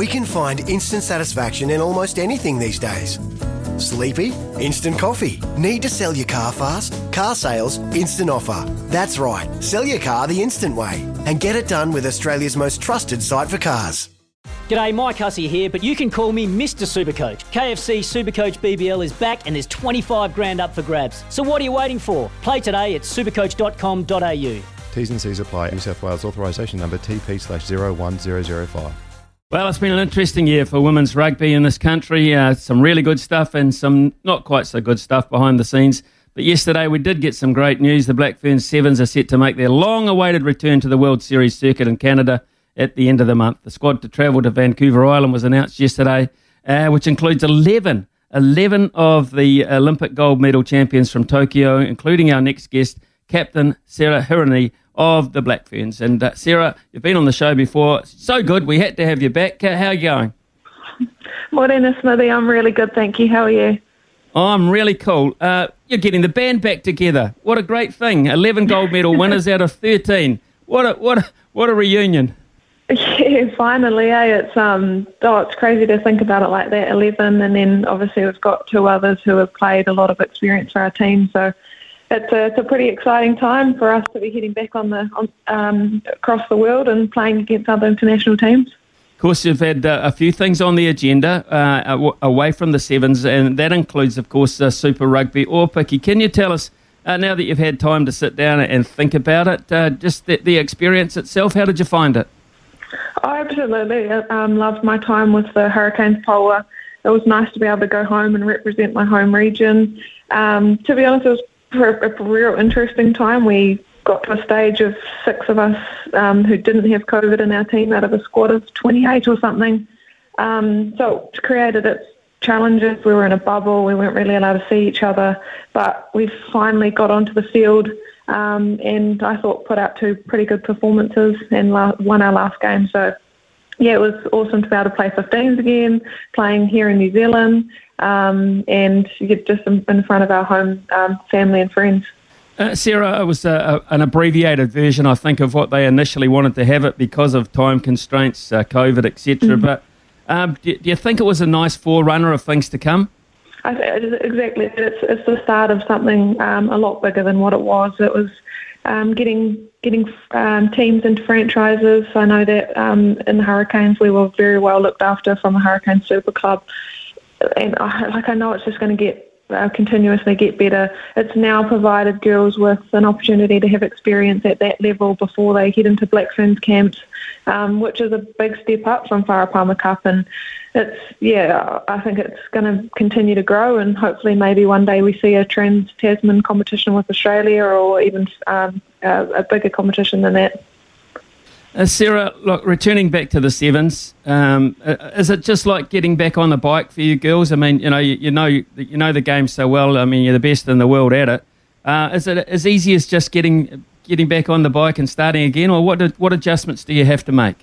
We can find instant satisfaction in almost anything these days. Sleepy? Instant coffee. Need to sell your car fast? Car sales, instant offer. That's right, sell your car the instant way and get it done with Australia's most trusted site for cars. G'day, Mike Hussey here, but you can call me Mr. Supercoach. KFC Supercoach BBL is back and there's 25 grand up for grabs. So what are you waiting for? Play today at supercoach.com.au. T's and C's apply. New South Wales authorisation number TP slash 01005. Well, it's been an interesting year for women's rugby in this country. Uh, some really good stuff and some not quite so good stuff behind the scenes. But yesterday we did get some great news. The Black Ferns Sevens are set to make their long awaited return to the World Series circuit in Canada at the end of the month. The squad to travel to Vancouver Island was announced yesterday, uh, which includes 11, 11 of the Olympic gold medal champions from Tokyo, including our next guest, Captain Sarah Hirini of the Black Ferns. And uh, Sarah, you've been on the show before. So good. We had to have you back. How are you going? Morning, Smithy. I'm really good, thank you. How are you? I'm really cool. Uh, you're getting the band back together. What a great thing. 11 gold medal winners out of 13. What a, what a, what a reunion. Yeah, finally, eh? It's um, oh, it's crazy to think about it like that. Eleven, and then obviously we've got two others who have played a lot of experience for our team. So it's a, it's a pretty exciting time for us to be heading back on the on, um, across the world and playing against other international teams. Of course, you've had uh, a few things on the agenda uh, away from the sevens, and that includes, of course, uh, Super Rugby Aupiki. Can you tell us, uh, now that you've had time to sit down and think about it, uh, just the, the, experience itself, how did you find it? I absolutely um, loved my time with the Hurricanes Poua. It was nice to be able to go home and represent my home region. Um, to be honest, it was for a, real interesting time. We got to a stage of six of us um, who didn't have COVID in our team out of a squad of 28 or something. Um, so it created its challenges. We were in a bubble. We weren't really allowed to see each other. But we finally got onto the field um, and I thought put out two pretty good performances and la- won our last game. So yeah, it was awesome to be able to play 15s again, playing here in New Zealand um, and get just in front of our home um, family and friends. Uh, Sarah, it was a, a, an abbreviated version, I think, of what they initially wanted to have it because of time constraints, uh, COVID, etc. Mm-hmm. But um, do, do, you think it was a nice forerunner of things to come? I exactly. It's, it's the start of something um, a lot bigger than what it was. It was um, getting getting um, teams into franchises. I know that um, in the Hurricanes we were very well looked after from the Hurricane Super Club, and I, like I know it's just going to get uh, continuously get better. It's now provided girls with an opportunity to have experience at that level before they head into Black Ferns camps, um, which is a big step up from Farah Palmer Cup. And it's yeah, I think it's going to continue to grow, and hopefully maybe one day we see a Trans Tasman competition with Australia, or even um, a, a bigger competition than that. Uh, Sarah, look, returning back to the sevens, um, uh, is it just like getting back on the bike for you girls? I mean, you know, you, you, know, you know the game so well. I mean, you're the best in the world at it. Uh, is it as easy as just getting getting back on the bike and starting again, or what what adjustments do you have to make?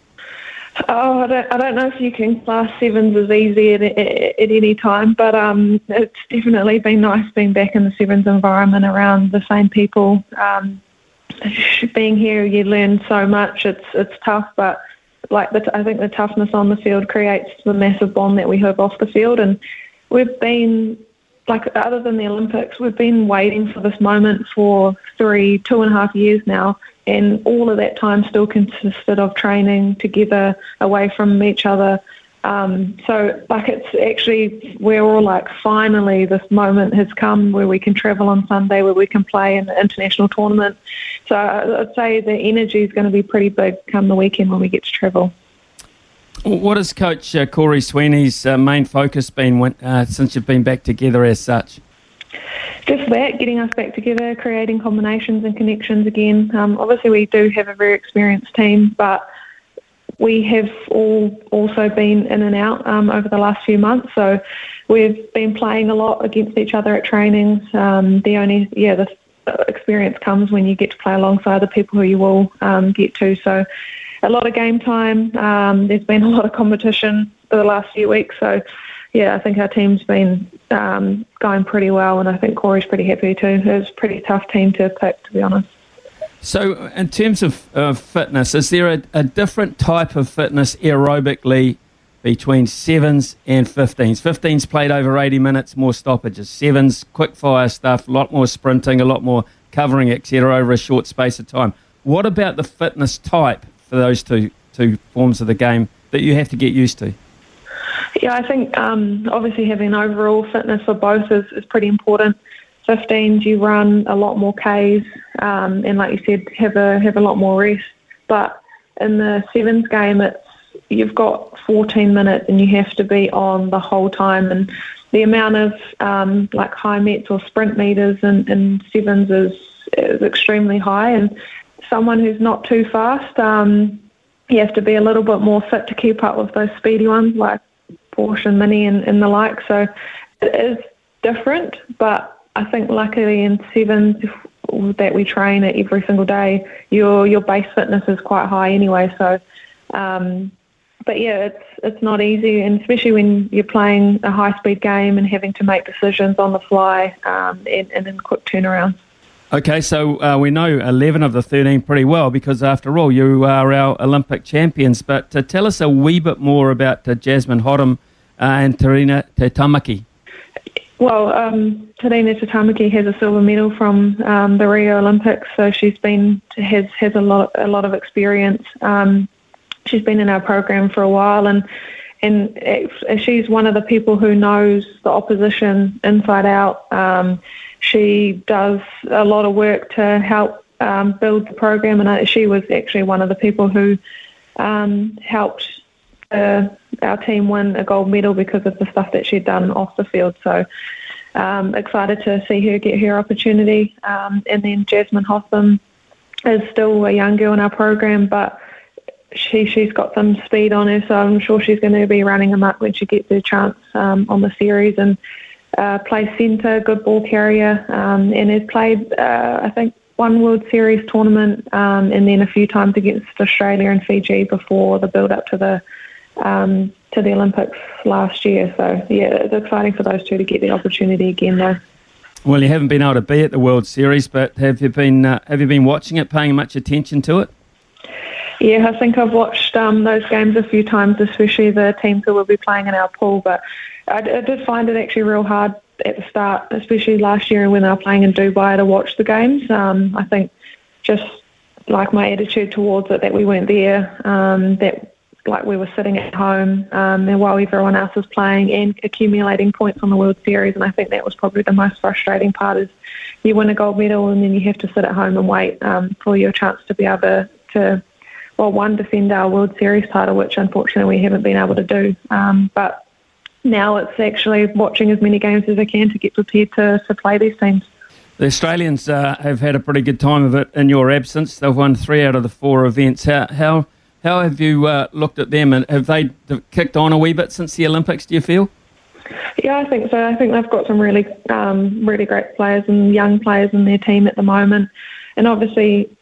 Oh, I don't, I don't know if you can class sevens as easy at, at, at any time, but um, it's definitely been nice being back in the sevens environment around the same people. Um, being here, you learn so much. It's it's tough, but like the, I think the toughness on the field creates the massive bond that we have off the field, and we've been like other than the Olympics, we've been waiting for this moment for three, two and a half years now, and all of that time still consisted of training together, away from each other, um, so, like, it's actually, we're all like, finally, this moment has come where we can travel on Sunday, where we can play in the international tournament. So, I'd say the energy is going to be pretty big come the weekend when we get to travel. What has Coach uh, Cory Sweeney's uh, main focus been when, uh, since you've been back together as such? Just that, getting us back together, creating combinations and connections again. Um, obviously, we do have a very experienced team, but we have all also been in and out um, over the last few months. So we've been playing a lot against each other at trainings. Um, the only, yeah, the experience comes when you get to play alongside the people who you will um, get to. So a lot of game time. Um, there's been a lot of competition for the last few weeks. So yeah, I think our team's been um, going pretty well, and I think Cory's pretty happy too. It was a pretty tough team to pick, to be honest. So, in terms of uh, fitness, is there a, a, different type of fitness aerobically between sevens and 15s? 15s played over 80 minutes, more stoppages. Sevens, quick fire stuff, a lot more sprinting, a lot more covering, etc., over a short space of time. What about the fitness type for those two, two forms of the game that you have to get used to? Yeah, I think um, obviously having overall fitness for both is, is pretty important. 15s, you run a lot more Ks, um, and like you said, have a have a lot more rest. But in the sevens game, it's you've got 14 minutes and you have to be on the whole time. And the amount of um, like high mets or sprint meters in, in sevens is is extremely high. And someone who's not too fast, um, you have to be a little bit more fit to keep up with those speedy ones like Portia and Mini and, and the like. So it is different, but I think luckily in sevens that we train at every single day, your your base fitness is quite high anyway. So, um, but yeah, it's it's not easy, and especially when you're playing a high speed game and having to make decisions on the fly um, and, and in quick turnarounds. Okay, so uh, we know 11 of the 13 pretty well because, after all, you are our Olympic champions. But uh, tell us a wee bit more about uh, Jasmine Hotham uh, and Terina Te. Well, um, Terina Te Tamaki has a silver medal from um, the Rio Olympics, so she's been has has a lot a lot of experience. Um, she's been in our program for a while, and and she's one of the people who knows the opposition inside out. Um, she does a lot of work to help um, build the program, and she was actually one of the people who um, helped uh, our team win a gold medal because of the stuff that she'd done off the field. So um, excited to see her get her opportunity. Um, and then Jasmine Hotham is still a young girl in our program, but she she's got some speed on her, so I'm sure she's going to be running up when she gets her chance um, on the series and uh, centre, good ball carrier, um, and has played uh, I think one World Series tournament um, and then a few times against Australia and Fiji before the build up to the um, to the Olympics last year. So yeah, it's exciting for those two to get the opportunity again though. Well, you haven't been able to be at the World Series, but have you been uh, have you been watching it, paying much attention to it? Yeah, I think I've watched um, those games a few times, especially the teams who will be playing in our pool. But I, I did find it actually real hard at the start, especially last year when they were playing in Dubai to watch the games. Um, I think just like my attitude towards it, that we weren't there, um, that like we were sitting at home um, and while everyone else was playing and accumulating points on the World Series. And I think that was probably the most frustrating part is you win a gold medal and then you have to sit at home and wait um, for your chance to be able to, to well, one, defend our World Series title, which unfortunately we haven't been able to do. Um, but now it's actually watching as many games as I can to get prepared to, to play these teams. The Australians uh, have had a pretty good time of it in your absence. They've won three out of the four events. How how, how have you uh, looked at them, and have they kicked on a wee bit since the Olympics? Do you feel? Yeah, I think so. I think they've got some really um, really great players and young players in their team at the moment, and obviously,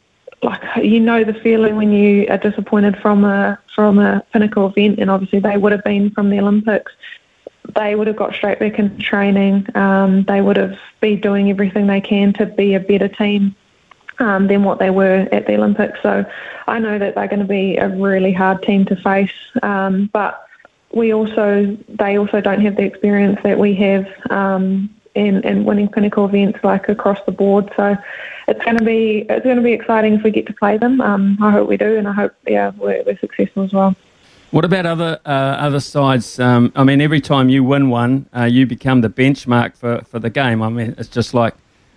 like you know the feeling when you are disappointed from a from a pinnacle event, and obviously they would have been from the Olympics they would have got straight back into training. Um, they would have been doing everything they can to be a better team um, than what they were at the Olympics. So I know that they're going to be a really hard team to face. Um, but we also, they also don't have the experience that we have um, in, in winning pinnacle events like across the board. So it's going to be it's going to be exciting if we get to play them. Um, I hope we do, and I hope yeah we're, we're successful as well. What about other uh, other sides? Um, I mean, every time you win one, uh, you become the benchmark for, for the game. I mean, it's just like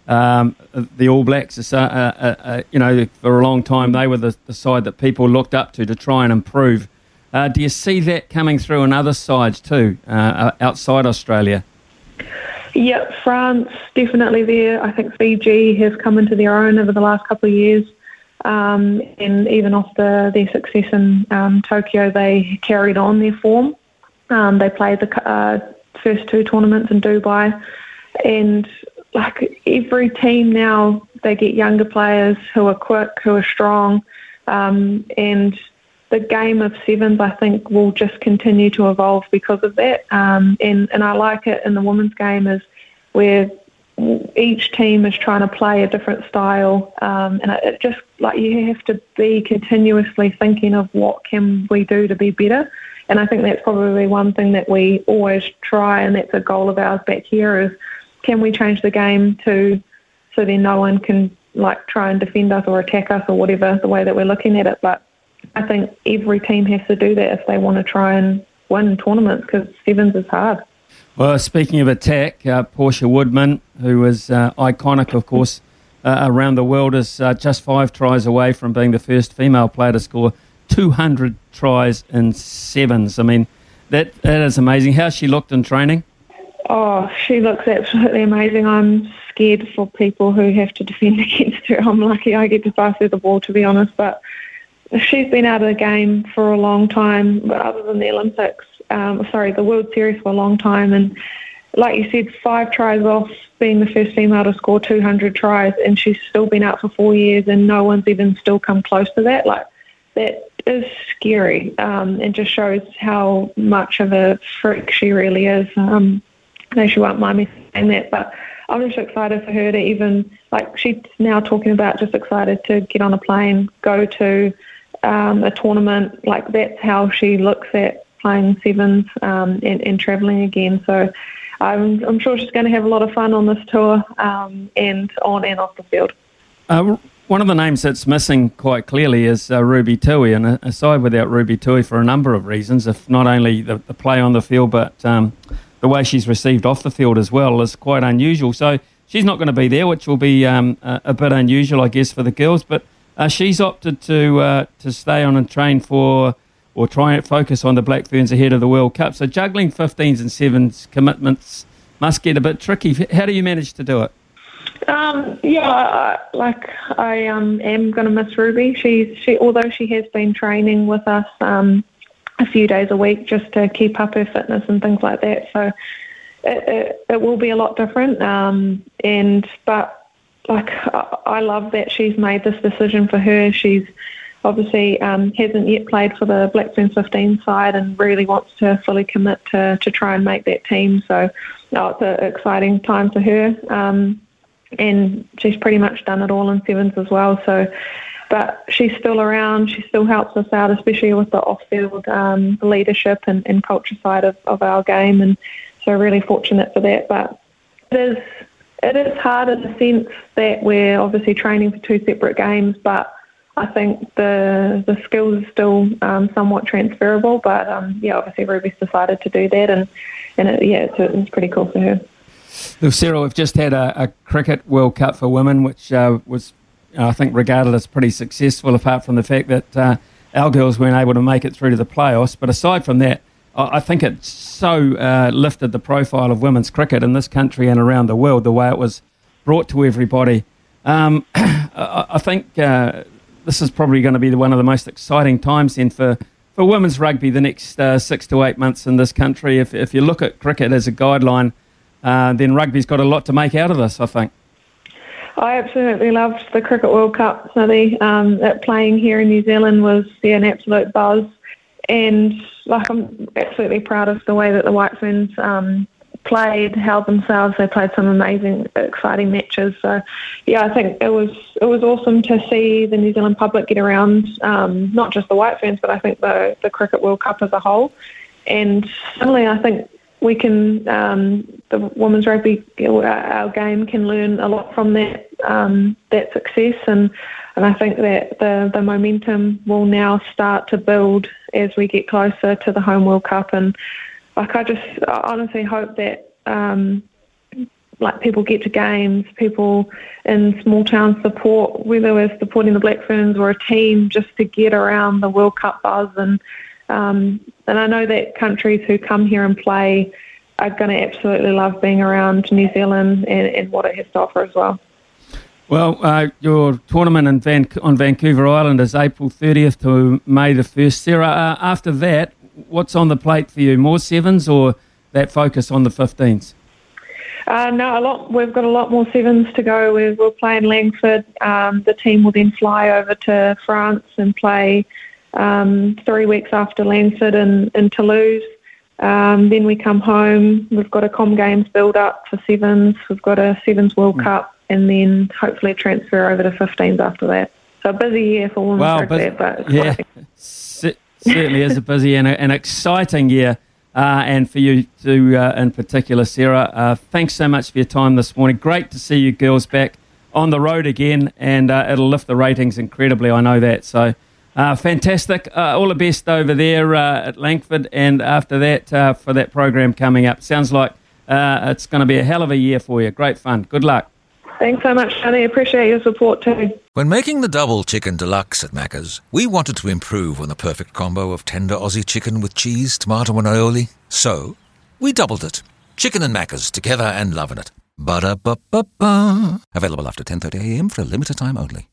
um, the All Blacks. Uh, uh, uh, you know, for a long time, they were the, the, side that people looked up to to try and improve. Uh, do you see that coming through in other sides too, outside Australia? Yeah, France definitely there. I think Fiji has come into their own over the last couple of years. Um, and even after their success in um, Tokyo, they carried on their form. Um, they played the uh, first two tournaments in Dubai, and like every team now, they get younger players who are quick, who are strong, um, and the game of sevens, I think, will just continue to evolve because of that. Um, and and I like it in the women's game is where each team is trying to play a different style, um, and it just like you have to be continuously thinking of what can we do to be better. And I think that's probably one thing that we always try, and that's a goal of ours back here is can we change the game to so then no one can like try and defend us or attack us or whatever the way that we're looking at it. But I think every team has to do that if they want to try and win tournaments because sevens is hard. Well, speaking of attack, uh, Portia Woodman, who is uh, iconic, of course, uh, around the world, is uh, just five tries away from being the first female player to score 200 tries in sevens. I mean, that that is amazing. How she looked in training? Oh, she looks absolutely amazing. I'm scared for people who have to defend against her. I'm lucky I get to pass her the ball, to be honest. But she's been out of the game for a long time, but other than the Olympics, um, sorry, the World Series for a long time. And like you said, five tries off being the first female to score 200 tries, and she's still been out for four years, and no one's even still come close to that. Like that is scary, um, and just shows how much of a freak she really is. Um, I know she won't mind me saying that, but I'm just excited for her to even like she's now talking about just excited to get on a plane, go to um, a tournament. Like that's how she looks at playing sevens um, and, and travelling again. So I'm, I'm sure she's going to have a lot of fun on this tour um, and on and off the field. Uh, one of the names that's missing quite clearly is uh, Ruby Tui, and aside without Ruby Tui for a number of reasons, if not only the, the play on the field, but um, the way she's received off the field as well is quite unusual. So she's not going to be there, which will be um, a, a, bit unusual, I guess, for the girls. But uh, she's opted to uh, to stay on and train for or try and focus on the Black Ferns ahead of the World Cup. So juggling 15s and 7s commitments must get a bit tricky. How do you manage to do it? Um, yeah, I, like I um, am going to miss Ruby. She's she, although she has been training with us um, a few days a week just to keep up her fitness and things like that. So it, it, it will be a lot different. Um, and but like I, I love that she's made this decision for her. She's obviously um, hasn't yet played for the Black Ferns 15 side and really wants to fully commit to, to try and make that team. So oh, it's an exciting time for her. Um, and she's pretty much done it all in sevens as well. So, but she's still around. She still helps us out, especially with the off-field um, leadership and, and culture side of, of our game. And so, really fortunate for that. But it is it is hard in the sense that we're obviously training for two separate games, but I think the the skills are still um, somewhat transferable, but um, yeah, obviously Ruby's decided to do that, and and it, yeah, it's, it's pretty cool for her. Well, Sarah, we've just had a, a cricket World Cup for women, which uh, was I think regarded as pretty successful, apart from the fact that uh, our girls weren't able to make it through to the playoffs. But aside from that, I, I think it so uh, lifted the profile of women's cricket in this country and around the world the way it was brought to everybody. Um, I, I, think uh, this is probably going to be one of the most exciting times then for, for women's rugby the next uh, six to eight months in this country. If, if you look at cricket as a guideline, uh, then rugby's got a lot to make out of this, I think. I absolutely loved the Cricket World Cup, Smithy. Um, playing here in New Zealand was yeah, an absolute buzz. And like I'm absolutely proud of the way that the White Ferns um, played, held themselves. They played some amazing, exciting matches. So, yeah, I think it was it was awesome to see the New Zealand public get around, um, not just the White Ferns, but I think the the Cricket World Cup as a whole. And similarly, I think we can um, the women's rugby our game can learn a lot from that um, that success. And and I think that the the momentum will now start to build as we get closer to the home World Cup. And like I just I honestly hope that um, like people get to games, people in small towns support whether we're supporting the Black Ferns or a team just to get around the World Cup buzz and um, and I know that countries who come here and play are going to absolutely love being around New Zealand and, and what it has to offer as well. Well, uh, your tournament in Van- on Vancouver Island is April 30th to May the 1st. Sarah, uh, after that, what's on the plate for you? More sevens or that focus on the 15s? Uh, no, a lot. We've got a lot more sevens to go. we will play in Langford. Um, the team will then fly over to France and play um, three weeks after Langford in, in Toulouse. Um, then we come home. We've got a Com Games build up for sevens. We've got a sevens World mm. Cup, and then hopefully transfer over to 15s after that. So a busy year for women's well, rugby, but yeah, certainly is a busy and a, an exciting year. Uh, and for you to, uh, in particular, Sarah, uh, thanks so much for your time this morning. Great to see you girls back on the road again, and uh, it'll lift the ratings incredibly. I know that. So uh, fantastic. Uh, all the best over there at Langford, and after that, for that program coming up. Sounds like it's going to be a hell of a year for you. Great fun. Good luck. Thanks so much, Johnny. Appreciate your support too. When making the double chicken deluxe at Macca's, we wanted to improve on the perfect combo of tender Aussie chicken with cheese, tomato, and aioli. So, we doubled it. Chicken and Macca's together and loving it. Ba-da-ba-ba-ba. Available after 10.30am for a limited time only.